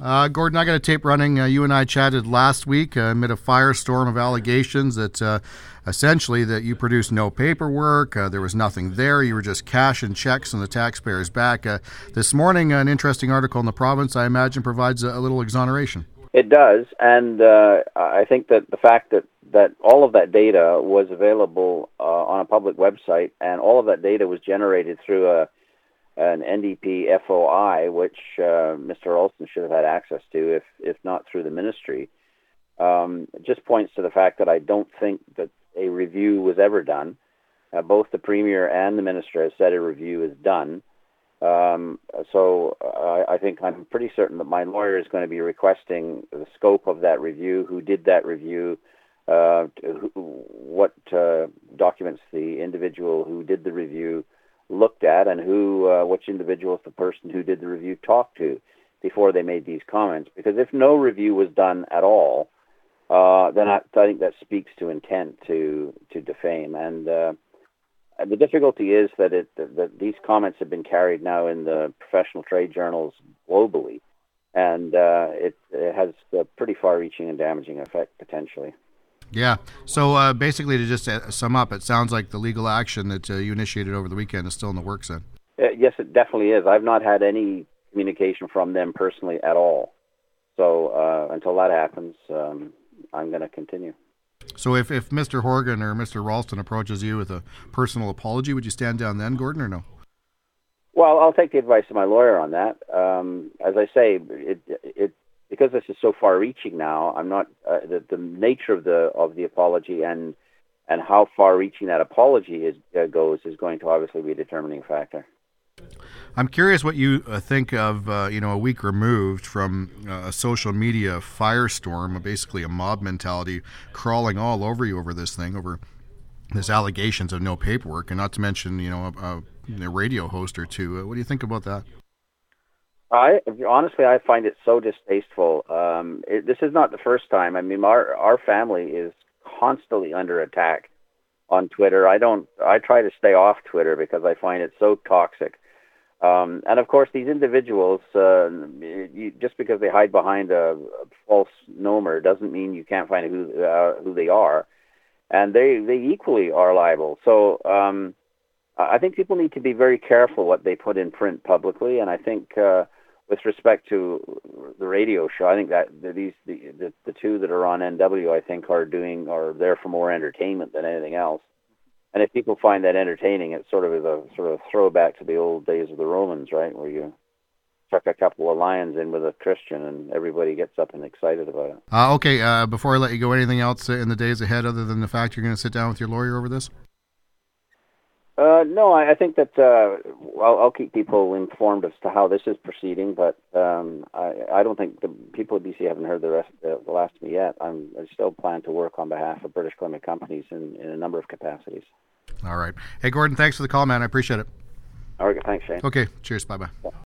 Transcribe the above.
Uh, Gordon, I got a tape running. Uh, you and I chatted last week uh, amid a firestorm of allegations that uh, essentially that you produced no paperwork, uh, there was nothing there, you were just cashing checks on the taxpayers' back. Uh, this morning, an interesting article in the province, I imagine, provides a, a little exoneration. It does, and uh, I think that the fact that, that all of that data was available uh, on a public website, and all of that data was generated through a an NDP FOI, which uh, Mr. Olson should have had access to, if if not through the ministry, um, just points to the fact that I don't think that a review was ever done. Uh, both the premier and the minister have said a review is done. Um, so I, I think I'm pretty certain that my lawyer is going to be requesting the scope of that review, who did that review, uh, who, what uh, documents the individual who did the review looked at, and who, uh, which individuals the person who did the review talked to before they made these comments. Because if no review was done at all, uh, then I, I think that speaks to intent to to defame and. Uh, the difficulty is that it that these comments have been carried now in the professional trade journals globally, and uh, it, it, has a pretty far-reaching and damaging effect potentially. Yeah. So uh, basically, to just uh, sum up, it sounds like the legal action that uh, you initiated over the weekend is still in the works. Then. Uh, yes, it definitely is. I've not had any communication from them personally at all. So uh, until that happens, um, I'm going to continue. So if, if Mr. Horgan or Mr. Ralston approaches you with a personal apology, would you stand down then, Gordon, or no? Well, I'll take the advice of my lawyer on that. Um, as I say, it, it because this is so far-reaching now. I'm not uh, the, the nature of the of the apology and and how far-reaching that apology is uh, goes is going to obviously be a determining factor. I'm curious what you uh, think of, uh, you know, a week removed from uh, a social media firestorm, basically a mob mentality crawling all over you over this thing, over this allegations of no paperwork, and not to mention, you know, a, a radio host or two. What do you think about that? I honestly, I find it so distasteful. Um, it, this is not the first time. I mean, our our family is constantly under attack on Twitter. I don't. I try to stay off Twitter because I find it so toxic. Um, and of course, these individuals, uh, you, just because they hide behind a, a false nomer, doesn't mean you can't find who uh, who they are, and they they equally are liable. So um, I think people need to be very careful what they put in print publicly, and I think. Uh, with respect to the radio show, I think that these the, the the two that are on NW, I think, are doing are there for more entertainment than anything else. And if people find that entertaining, it sort of a sort of throwback to the old days of the Romans, right, where you chuck a couple of lions in with a Christian and everybody gets up and excited about it. Uh, okay, uh, before I let you go, anything else in the days ahead other than the fact you're going to sit down with your lawyer over this? Uh, no, I, I think that uh, I'll, I'll keep people informed as to how this is proceeding, but um, I, I don't think the people at BC haven't heard the rest, uh, the last of me yet. I'm, I still plan to work on behalf of British Columbia companies in, in a number of capacities. All right. Hey, Gordon, thanks for the call, man. I appreciate it. All right. Thanks, Shane. Okay. Cheers. Bye bye.